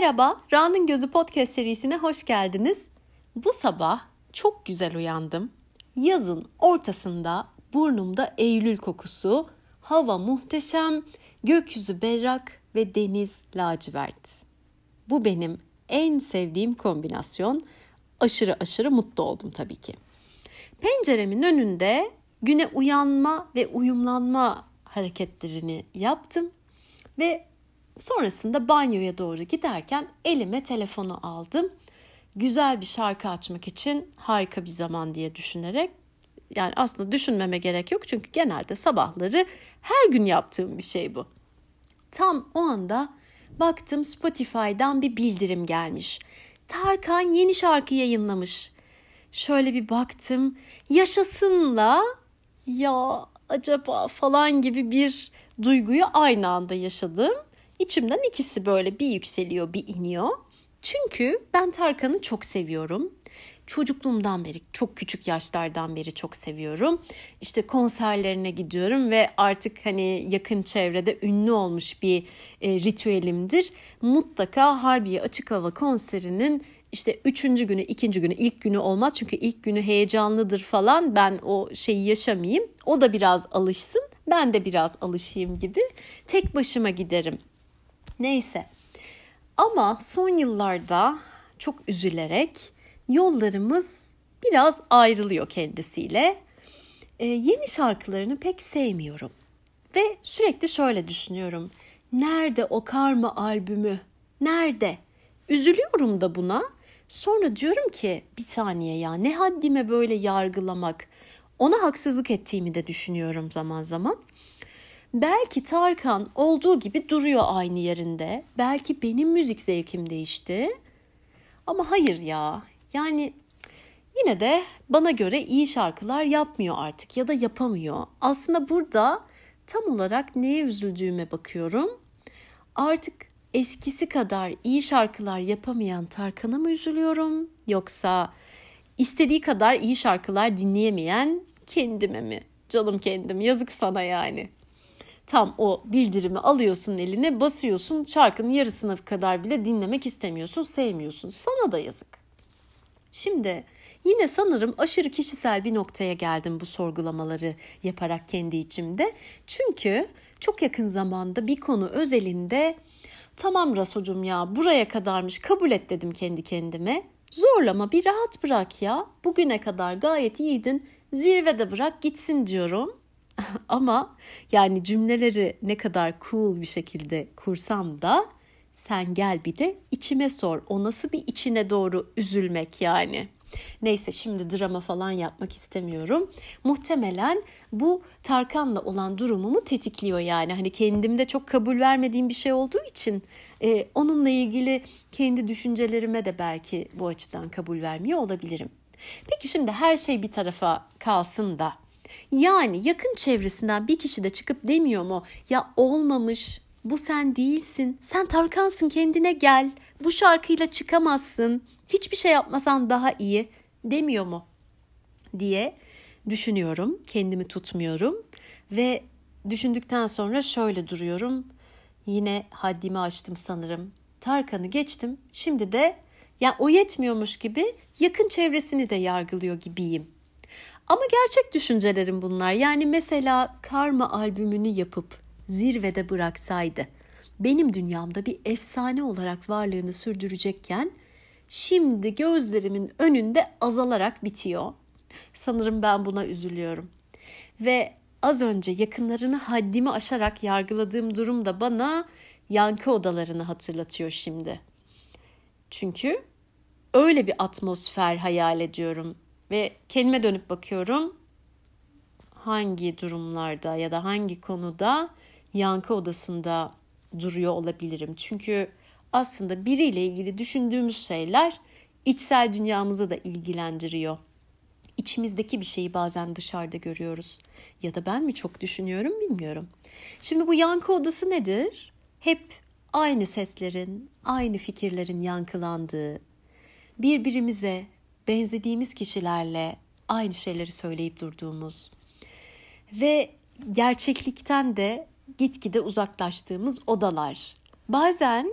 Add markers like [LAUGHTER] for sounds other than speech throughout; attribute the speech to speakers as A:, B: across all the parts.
A: Merhaba, Ra'nın Gözü Podcast serisine hoş geldiniz. Bu sabah çok güzel uyandım. Yazın ortasında burnumda Eylül kokusu, hava muhteşem, gökyüzü berrak ve deniz lacivert. Bu benim en sevdiğim kombinasyon. Aşırı aşırı mutlu oldum tabii ki. Penceremin önünde güne uyanma ve uyumlanma hareketlerini yaptım ve sonrasında banyoya doğru giderken elime telefonu aldım. Güzel bir şarkı açmak için harika bir zaman diye düşünerek yani aslında düşünmeme gerek yok çünkü genelde sabahları her gün yaptığım bir şey bu. Tam o anda baktım Spotify'dan bir bildirim gelmiş. Tarkan yeni şarkı yayınlamış. Şöyle bir baktım. Yaşasınla ya acaba falan gibi bir duyguyu aynı anda yaşadım. İçimden ikisi böyle bir yükseliyor bir iniyor. Çünkü ben Tarkan'ı çok seviyorum. Çocukluğumdan beri, çok küçük yaşlardan beri çok seviyorum. İşte konserlerine gidiyorum ve artık hani yakın çevrede ünlü olmuş bir e, ritüelimdir. Mutlaka Harbiye Açık Hava konserinin işte üçüncü günü, ikinci günü, ilk günü olmaz. Çünkü ilk günü heyecanlıdır falan. Ben o şeyi yaşamayayım. O da biraz alışsın. Ben de biraz alışayım gibi. Tek başıma giderim. Neyse. Ama son yıllarda çok üzülerek yollarımız biraz ayrılıyor kendisiyle. Ee, yeni şarkılarını pek sevmiyorum. Ve sürekli şöyle düşünüyorum. Nerede o karma albümü? Nerede? Üzülüyorum da buna. Sonra diyorum ki bir saniye ya ne haddime böyle yargılamak. Ona haksızlık ettiğimi de düşünüyorum zaman zaman. Belki Tarkan olduğu gibi duruyor aynı yerinde. Belki benim müzik zevkim değişti. Ama hayır ya. Yani yine de bana göre iyi şarkılar yapmıyor artık ya da yapamıyor. Aslında burada tam olarak neye üzüldüğüme bakıyorum. Artık eskisi kadar iyi şarkılar yapamayan Tarkan'a mı üzülüyorum yoksa istediği kadar iyi şarkılar dinleyemeyen kendime mi? Canım kendim yazık sana yani. Tam o bildirimi alıyorsun eline basıyorsun şarkının yarısına kadar bile dinlemek istemiyorsun sevmiyorsun sana da yazık. Şimdi yine sanırım aşırı kişisel bir noktaya geldim bu sorgulamaları yaparak kendi içimde. Çünkü çok yakın zamanda bir konu özelinde tamam Rasucum ya buraya kadarmış kabul et dedim kendi kendime. Zorlama bir rahat bırak ya. Bugüne kadar gayet iyiydin. Zirvede bırak gitsin diyorum. [LAUGHS] Ama yani cümleleri ne kadar cool bir şekilde kursam da sen gel bir de içime sor. O nasıl bir içine doğru üzülmek yani. Neyse şimdi drama falan yapmak istemiyorum. Muhtemelen bu Tarkan'la olan durumumu tetikliyor yani. Hani kendimde çok kabul vermediğim bir şey olduğu için e, onunla ilgili kendi düşüncelerime de belki bu açıdan kabul vermiyor olabilirim. Peki şimdi her şey bir tarafa kalsın da. Yani yakın çevresinden bir kişi de çıkıp demiyor mu? Ya olmamış, bu sen değilsin. Sen Tarkan'sın kendine gel. Bu şarkıyla çıkamazsın. Hiçbir şey yapmasan daha iyi demiyor mu? diye düşünüyorum. Kendimi tutmuyorum ve düşündükten sonra şöyle duruyorum. Yine haddimi aştım sanırım. Tarkan'ı geçtim. Şimdi de ya o yetmiyormuş gibi yakın çevresini de yargılıyor gibiyim. Ama gerçek düşüncelerim bunlar. Yani mesela Karma albümünü yapıp zirvede bıraksaydı benim dünyamda bir efsane olarak varlığını sürdürecekken şimdi gözlerimin önünde azalarak bitiyor. Sanırım ben buna üzülüyorum. Ve az önce yakınlarını haddimi aşarak yargıladığım durum da bana yankı odalarını hatırlatıyor şimdi. Çünkü öyle bir atmosfer hayal ediyorum ve kendime dönüp bakıyorum. Hangi durumlarda ya da hangi konuda yankı odasında duruyor olabilirim? Çünkü aslında biriyle ilgili düşündüğümüz şeyler içsel dünyamızı da ilgilendiriyor. İçimizdeki bir şeyi bazen dışarıda görüyoruz. Ya da ben mi çok düşünüyorum bilmiyorum. Şimdi bu yankı odası nedir? Hep aynı seslerin, aynı fikirlerin yankılandığı, birbirimize benzediğimiz kişilerle aynı şeyleri söyleyip durduğumuz ve gerçeklikten de gitgide uzaklaştığımız odalar. Bazen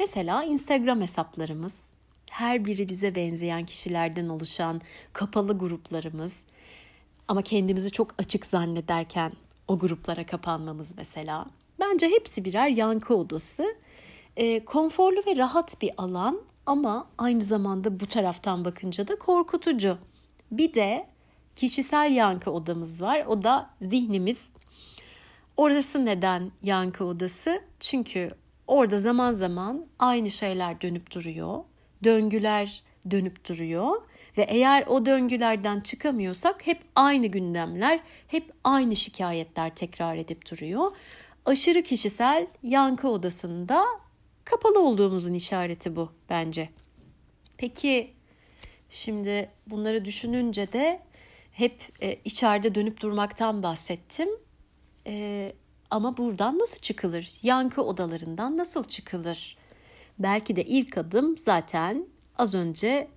A: Mesela Instagram hesaplarımız, her biri bize benzeyen kişilerden oluşan kapalı gruplarımız ama kendimizi çok açık zannederken o gruplara kapanmamız mesela. Bence hepsi birer yankı odası. E, konforlu ve rahat bir alan ama aynı zamanda bu taraftan bakınca da korkutucu. Bir de kişisel yankı odamız var. O da zihnimiz. Orası neden yankı odası? Çünkü orada zaman zaman aynı şeyler dönüp duruyor. Döngüler dönüp duruyor ve eğer o döngülerden çıkamıyorsak hep aynı gündemler, hep aynı şikayetler tekrar edip duruyor. Aşırı kişisel yankı odasında kapalı olduğumuzun işareti bu bence. Peki şimdi bunları düşününce de hep e, içeride dönüp durmaktan bahsettim. E, ama buradan nasıl çıkılır? Yankı odalarından nasıl çıkılır? Belki de ilk adım zaten az önce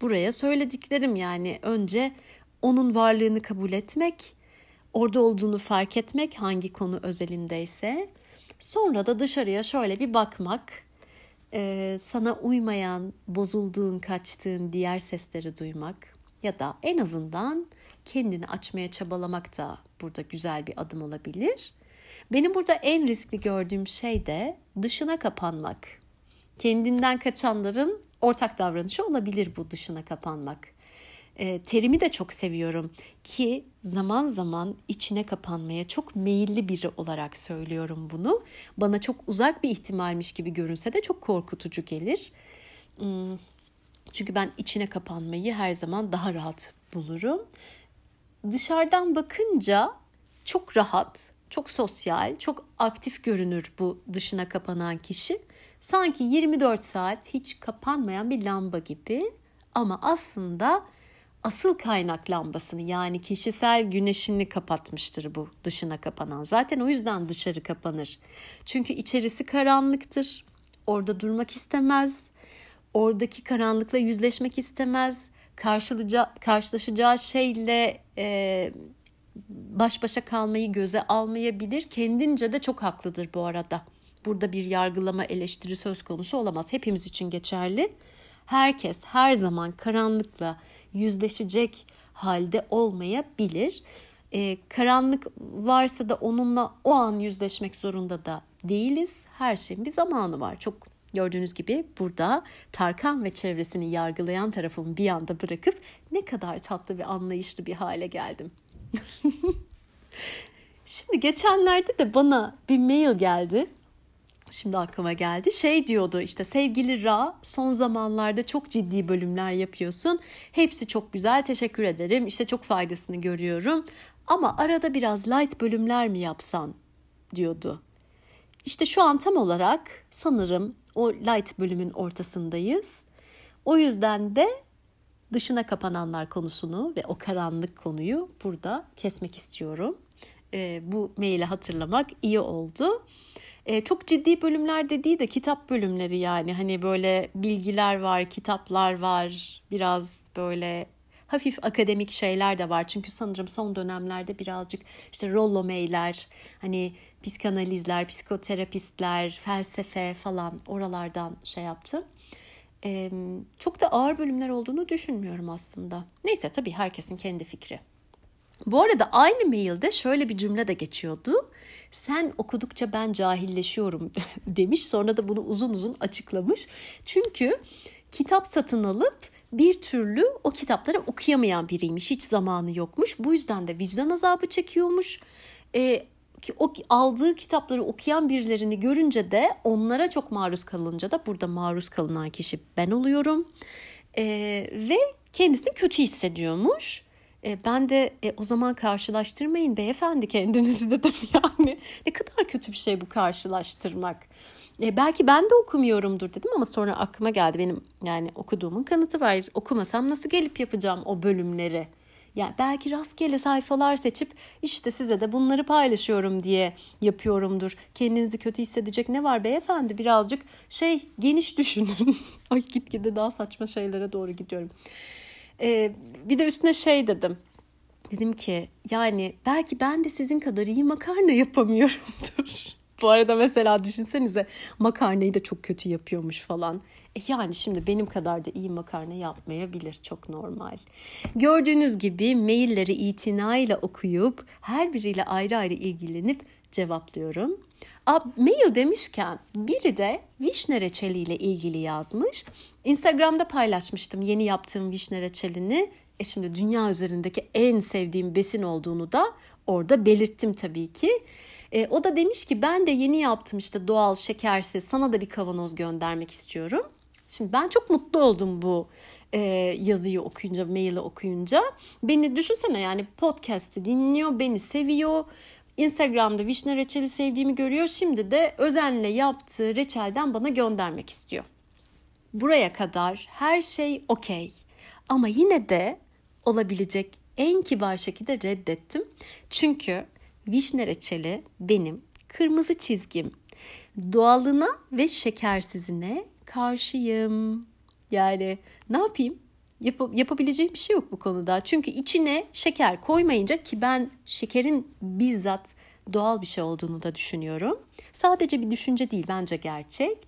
A: buraya söylediklerim yani önce onun varlığını kabul etmek, orada olduğunu fark etmek hangi konu özelindeyse, sonra da dışarıya şöyle bir bakmak, e, sana uymayan, bozulduğun, kaçtığın diğer sesleri duymak ya da en azından kendini açmaya çabalamak da burada güzel bir adım olabilir. Benim burada en riskli gördüğüm şey de dışına kapanmak. Kendinden kaçanların ortak davranışı olabilir bu dışına kapanmak. E, terimi de çok seviyorum ki zaman zaman içine kapanmaya çok meyilli biri olarak söylüyorum bunu. Bana çok uzak bir ihtimalmiş gibi görünse de çok korkutucu gelir. Hmm, çünkü ben içine kapanmayı her zaman daha rahat bulurum. Dışarıdan bakınca çok rahat, çok sosyal, çok aktif görünür bu dışına kapanan kişi. Sanki 24 saat hiç kapanmayan bir lamba gibi ama aslında asıl kaynak lambasını yani kişisel güneşini kapatmıştır bu dışına kapanan. Zaten o yüzden dışarı kapanır. Çünkü içerisi karanlıktır. Orada durmak istemez. Oradaki karanlıkla yüzleşmek istemez. Karşılaşacağı şeyle e, baş başa kalmayı göze almayabilir. Kendince de çok haklıdır bu arada. Burada bir yargılama eleştiri söz konusu olamaz. Hepimiz için geçerli. Herkes her zaman karanlıkla yüzleşecek halde olmayabilir. Ee, karanlık varsa da onunla o an yüzleşmek zorunda da değiliz. Her şeyin bir zamanı var. Çok gördüğünüz gibi burada Tarkan ve çevresini yargılayan tarafımı bir anda bırakıp ne kadar tatlı ve anlayışlı bir hale geldim. [LAUGHS] Şimdi geçenlerde de bana bir mail geldi. Şimdi aklıma geldi. Şey diyordu işte sevgili Ra son zamanlarda çok ciddi bölümler yapıyorsun. Hepsi çok güzel teşekkür ederim. İşte çok faydasını görüyorum. Ama arada biraz light bölümler mi yapsan diyordu. İşte şu an tam olarak sanırım o light bölümün ortasındayız. O yüzden de dışına kapananlar konusunu ve o karanlık konuyu burada kesmek istiyorum. E, bu maili hatırlamak iyi oldu. E, çok ciddi bölümler dediği de kitap bölümleri yani hani böyle bilgiler var, kitaplar var, biraz böyle hafif akademik şeyler de var. Çünkü sanırım son dönemlerde birazcık işte rollo meyler, hani psikanalizler, psikoterapistler, felsefe falan oralardan şey yaptım. Ee, çok da ağır bölümler olduğunu düşünmüyorum aslında. Neyse tabii herkesin kendi fikri. Bu arada aynı mailde şöyle bir cümle de geçiyordu. Sen okudukça ben cahilleşiyorum [LAUGHS] demiş. Sonra da bunu uzun uzun açıklamış. Çünkü kitap satın alıp bir türlü o kitapları okuyamayan biriymiş. Hiç zamanı yokmuş. Bu yüzden de vicdan azabı çekiyormuş. E, o aldığı kitapları okuyan birilerini görünce de onlara çok maruz kalınca da burada maruz kalınan kişi ben oluyorum. E, ve kendisini kötü hissediyormuş. E, ben de e, o zaman karşılaştırmayın beyefendi kendinizi [LAUGHS] dedim yani. Ne kadar kötü bir şey bu karşılaştırmak. E, belki ben de okumuyorumdur dedim ama sonra aklıma geldi benim yani okuduğumun kanıtı var. Okumasam nasıl gelip yapacağım o bölümleri? Yani belki rastgele sayfalar seçip işte size de bunları paylaşıyorum diye yapıyorumdur. Kendinizi kötü hissedecek ne var beyefendi? Birazcık şey geniş düşünün. [LAUGHS] Ay gitgide daha saçma şeylere doğru gidiyorum. Ee, bir de üstüne şey dedim. Dedim ki yani belki ben de sizin kadar iyi makarna yapamıyorumdur. [LAUGHS] Bu arada mesela düşünsenize makarnayı da çok kötü yapıyormuş falan. E yani şimdi benim kadar da iyi makarna yapmayabilir. Çok normal. Gördüğünüz gibi mailleri itinayla okuyup her biriyle ayrı ayrı ilgilenip cevaplıyorum. A, mail demişken biri de vişne reçeli ile ilgili yazmış. Instagram'da paylaşmıştım yeni yaptığım vişne reçelini. E şimdi dünya üzerindeki en sevdiğim besin olduğunu da orada belirttim tabii ki. E, o da demiş ki ben de yeni yaptım işte doğal şekersiz sana da bir kavanoz göndermek istiyorum. Şimdi ben çok mutlu oldum bu e, yazıyı okuyunca, maili okuyunca. Beni düşünsene yani podcast'i dinliyor, beni seviyor. Instagram'da vişne reçeli sevdiğimi görüyor. Şimdi de özenle yaptığı reçelden bana göndermek istiyor. Buraya kadar her şey okey. Ama yine de olabilecek en kibar şekilde reddettim. Çünkü vişne reçeli benim kırmızı çizgim. Doğalına ve şekersizine karşıyım. Yani ne yapayım? Yap- yapabileceğim bir şey yok bu konuda. Çünkü içine şeker koymayınca ki ben şekerin bizzat doğal bir şey olduğunu da düşünüyorum. Sadece bir düşünce değil bence gerçek.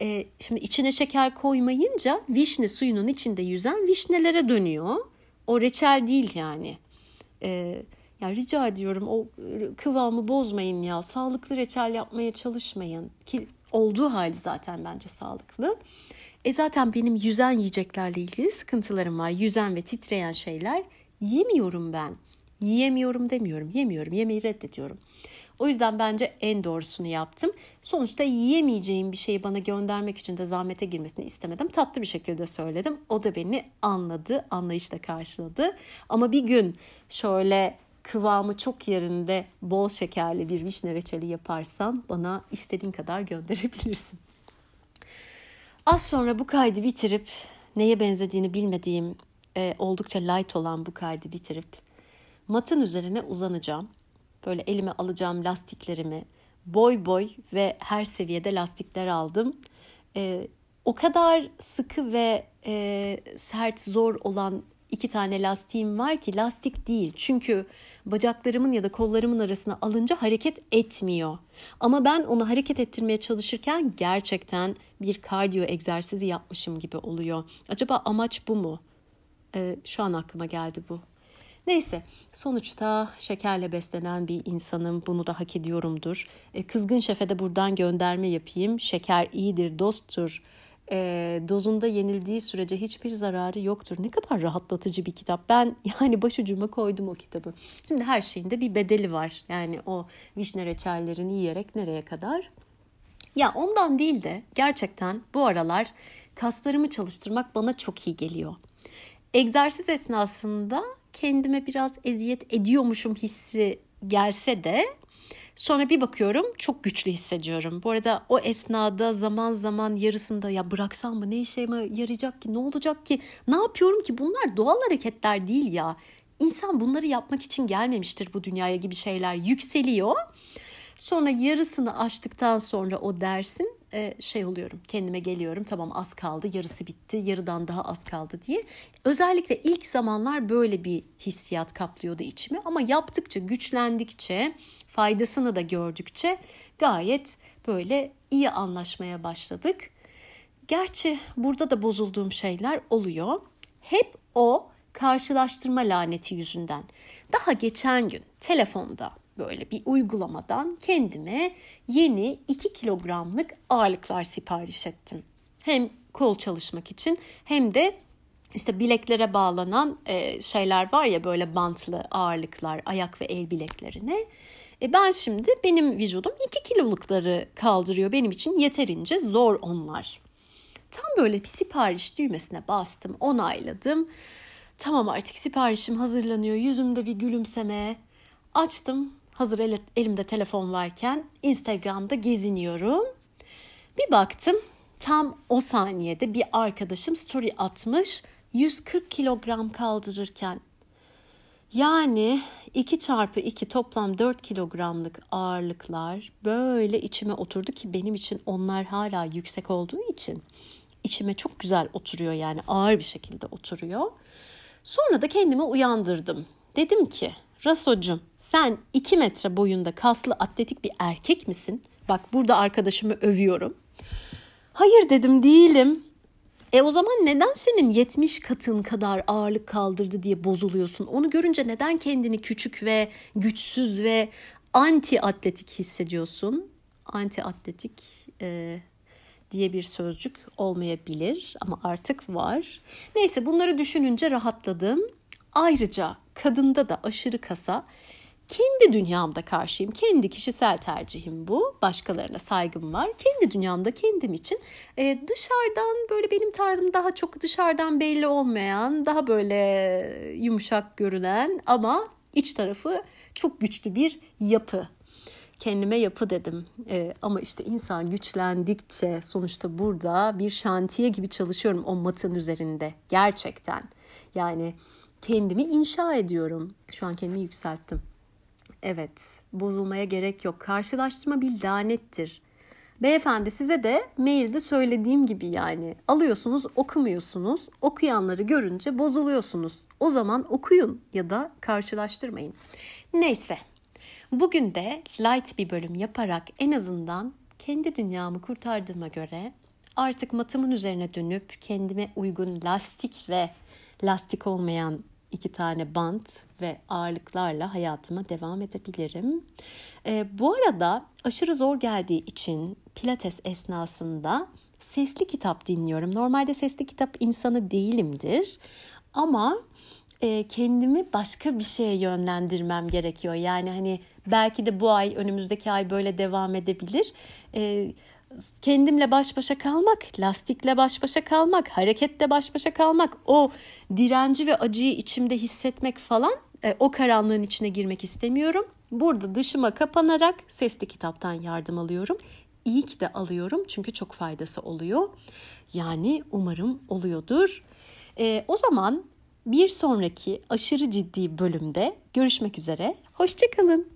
A: Ee, şimdi içine şeker koymayınca vişne suyunun içinde yüzen vişnelere dönüyor. O reçel değil yani. Ee, ya rica ediyorum o kıvamı bozmayın ya. Sağlıklı reçel yapmaya çalışmayın. Ki olduğu hali zaten bence sağlıklı. E zaten benim yüzen yiyeceklerle ilgili sıkıntılarım var. Yüzen ve titreyen şeyler yemiyorum ben. Yiyemiyorum demiyorum. Yemiyorum. Yemeği reddediyorum. O yüzden bence en doğrusunu yaptım. Sonuçta yiyemeyeceğim bir şeyi bana göndermek için de zahmete girmesini istemedim. Tatlı bir şekilde söyledim. O da beni anladı, anlayışla karşıladı. Ama bir gün şöyle kıvamı çok yerinde bol şekerli bir vişne reçeli yaparsan bana istediğin kadar gönderebilirsin. Az sonra bu kaydı bitirip neye benzediğini bilmediğim e, oldukça light olan bu kaydı bitirip matın üzerine uzanacağım. Böyle elime alacağım lastiklerimi boy boy ve her seviyede lastikler aldım. E, o kadar sıkı ve e, sert zor olan iki tane lastiğim var ki lastik değil. Çünkü bacaklarımın ya da kollarımın arasına alınca hareket etmiyor. Ama ben onu hareket ettirmeye çalışırken gerçekten bir kardiyo egzersizi yapmışım gibi oluyor. Acaba amaç bu mu? Ee, şu an aklıma geldi bu. Neyse sonuçta şekerle beslenen bir insanım bunu da hak ediyorumdur. Ee, kızgın şefe de buradan gönderme yapayım. Şeker iyidir dosttur e, dozunda yenildiği sürece hiçbir zararı yoktur. Ne kadar rahatlatıcı bir kitap. Ben [LAUGHS] yani başucuma koydum o kitabı. Şimdi her şeyin de bir bedeli var. Yani o vişne reçellerini yiyerek nereye kadar? Ya ondan değil de gerçekten bu aralar kaslarımı çalıştırmak bana çok iyi geliyor. Egzersiz esnasında kendime biraz eziyet ediyormuşum hissi gelse de Sonra bir bakıyorum çok güçlü hissediyorum. Bu arada o esnada zaman zaman yarısında ya bıraksam mı ne işime yarayacak ki ne olacak ki ne yapıyorum ki bunlar doğal hareketler değil ya. İnsan bunları yapmak için gelmemiştir bu dünyaya gibi şeyler yükseliyor. Sonra yarısını açtıktan sonra o dersin e, şey oluyorum kendime geliyorum tamam az kaldı yarısı bitti yarıdan daha az kaldı diye. Özellikle ilk zamanlar böyle bir hissiyat kaplıyordu içimi ama yaptıkça güçlendikçe faydasını da gördükçe gayet böyle iyi anlaşmaya başladık. Gerçi burada da bozulduğum şeyler oluyor. Hep o karşılaştırma laneti yüzünden. Daha geçen gün telefonda böyle bir uygulamadan kendime yeni 2 kilogramlık ağırlıklar sipariş ettim. Hem kol çalışmak için hem de işte bileklere bağlanan e, şeyler var ya böyle bantlı ağırlıklar ayak ve el bileklerine. E ben şimdi benim vücudum 2 kilolukları kaldırıyor. Benim için yeterince zor onlar. Tam böyle bir sipariş düğmesine bastım, onayladım. Tamam artık siparişim hazırlanıyor. Yüzümde bir gülümseme. Açtım. Hazır el, elimde telefon varken Instagram'da geziniyorum. Bir baktım tam o saniyede bir arkadaşım story atmış 140 kilogram kaldırırken. Yani 2 çarpı 2 toplam 4 kilogramlık ağırlıklar böyle içime oturdu ki benim için onlar hala yüksek olduğu için içime çok güzel oturuyor yani ağır bir şekilde oturuyor. Sonra da kendimi uyandırdım. Dedim ki Rasocum sen 2 metre boyunda kaslı atletik bir erkek misin? Bak burada arkadaşımı övüyorum. Hayır dedim değilim. E o zaman neden senin 70 katın kadar ağırlık kaldırdı diye bozuluyorsun? Onu görünce neden kendini küçük ve güçsüz ve anti atletik hissediyorsun? Anti atletik e, diye bir sözcük olmayabilir ama artık var. Neyse bunları düşününce rahatladım. Ayrıca kadında da aşırı kasa kendi dünyamda karşıyım. Kendi kişisel tercihim bu. Başkalarına saygım var. Kendi dünyamda kendim için e, dışarıdan böyle benim tarzım daha çok dışarıdan belli olmayan, daha böyle yumuşak görünen ama iç tarafı çok güçlü bir yapı kendime yapı dedim. ee, ama işte insan güçlendikçe sonuçta burada bir şantiye gibi çalışıyorum o matın üzerinde gerçekten. Yani kendimi inşa ediyorum. Şu an kendimi yükselttim. Evet, bozulmaya gerek yok. Karşılaştırma bir lanettir. Beyefendi size de mailde söylediğim gibi yani alıyorsunuz okumuyorsunuz okuyanları görünce bozuluyorsunuz. O zaman okuyun ya da karşılaştırmayın. Neyse bugün de light bir bölüm yaparak en azından kendi dünyamı kurtardığıma göre artık matımın üzerine dönüp kendime uygun lastik ve lastik olmayan iki tane bant ve ağırlıklarla hayatıma devam edebilirim. E, bu arada aşırı zor geldiği için pilates esnasında sesli kitap dinliyorum. Normalde sesli kitap insanı değilimdir ama e, kendimi başka bir şeye yönlendirmem gerekiyor. Yani hani belki de bu ay önümüzdeki ay böyle devam edebilir. E, kendimle baş başa kalmak, lastikle baş başa kalmak, harekette baş başa kalmak, o direnci ve acıyı içimde hissetmek falan e, o karanlığın içine girmek istemiyorum. Burada dışıma kapanarak sesli kitaptan yardım alıyorum. İyi ki de alıyorum çünkü çok faydası oluyor. Yani umarım oluyordur. E, o zaman bir sonraki aşırı ciddi bölümde görüşmek üzere. Hoşçakalın.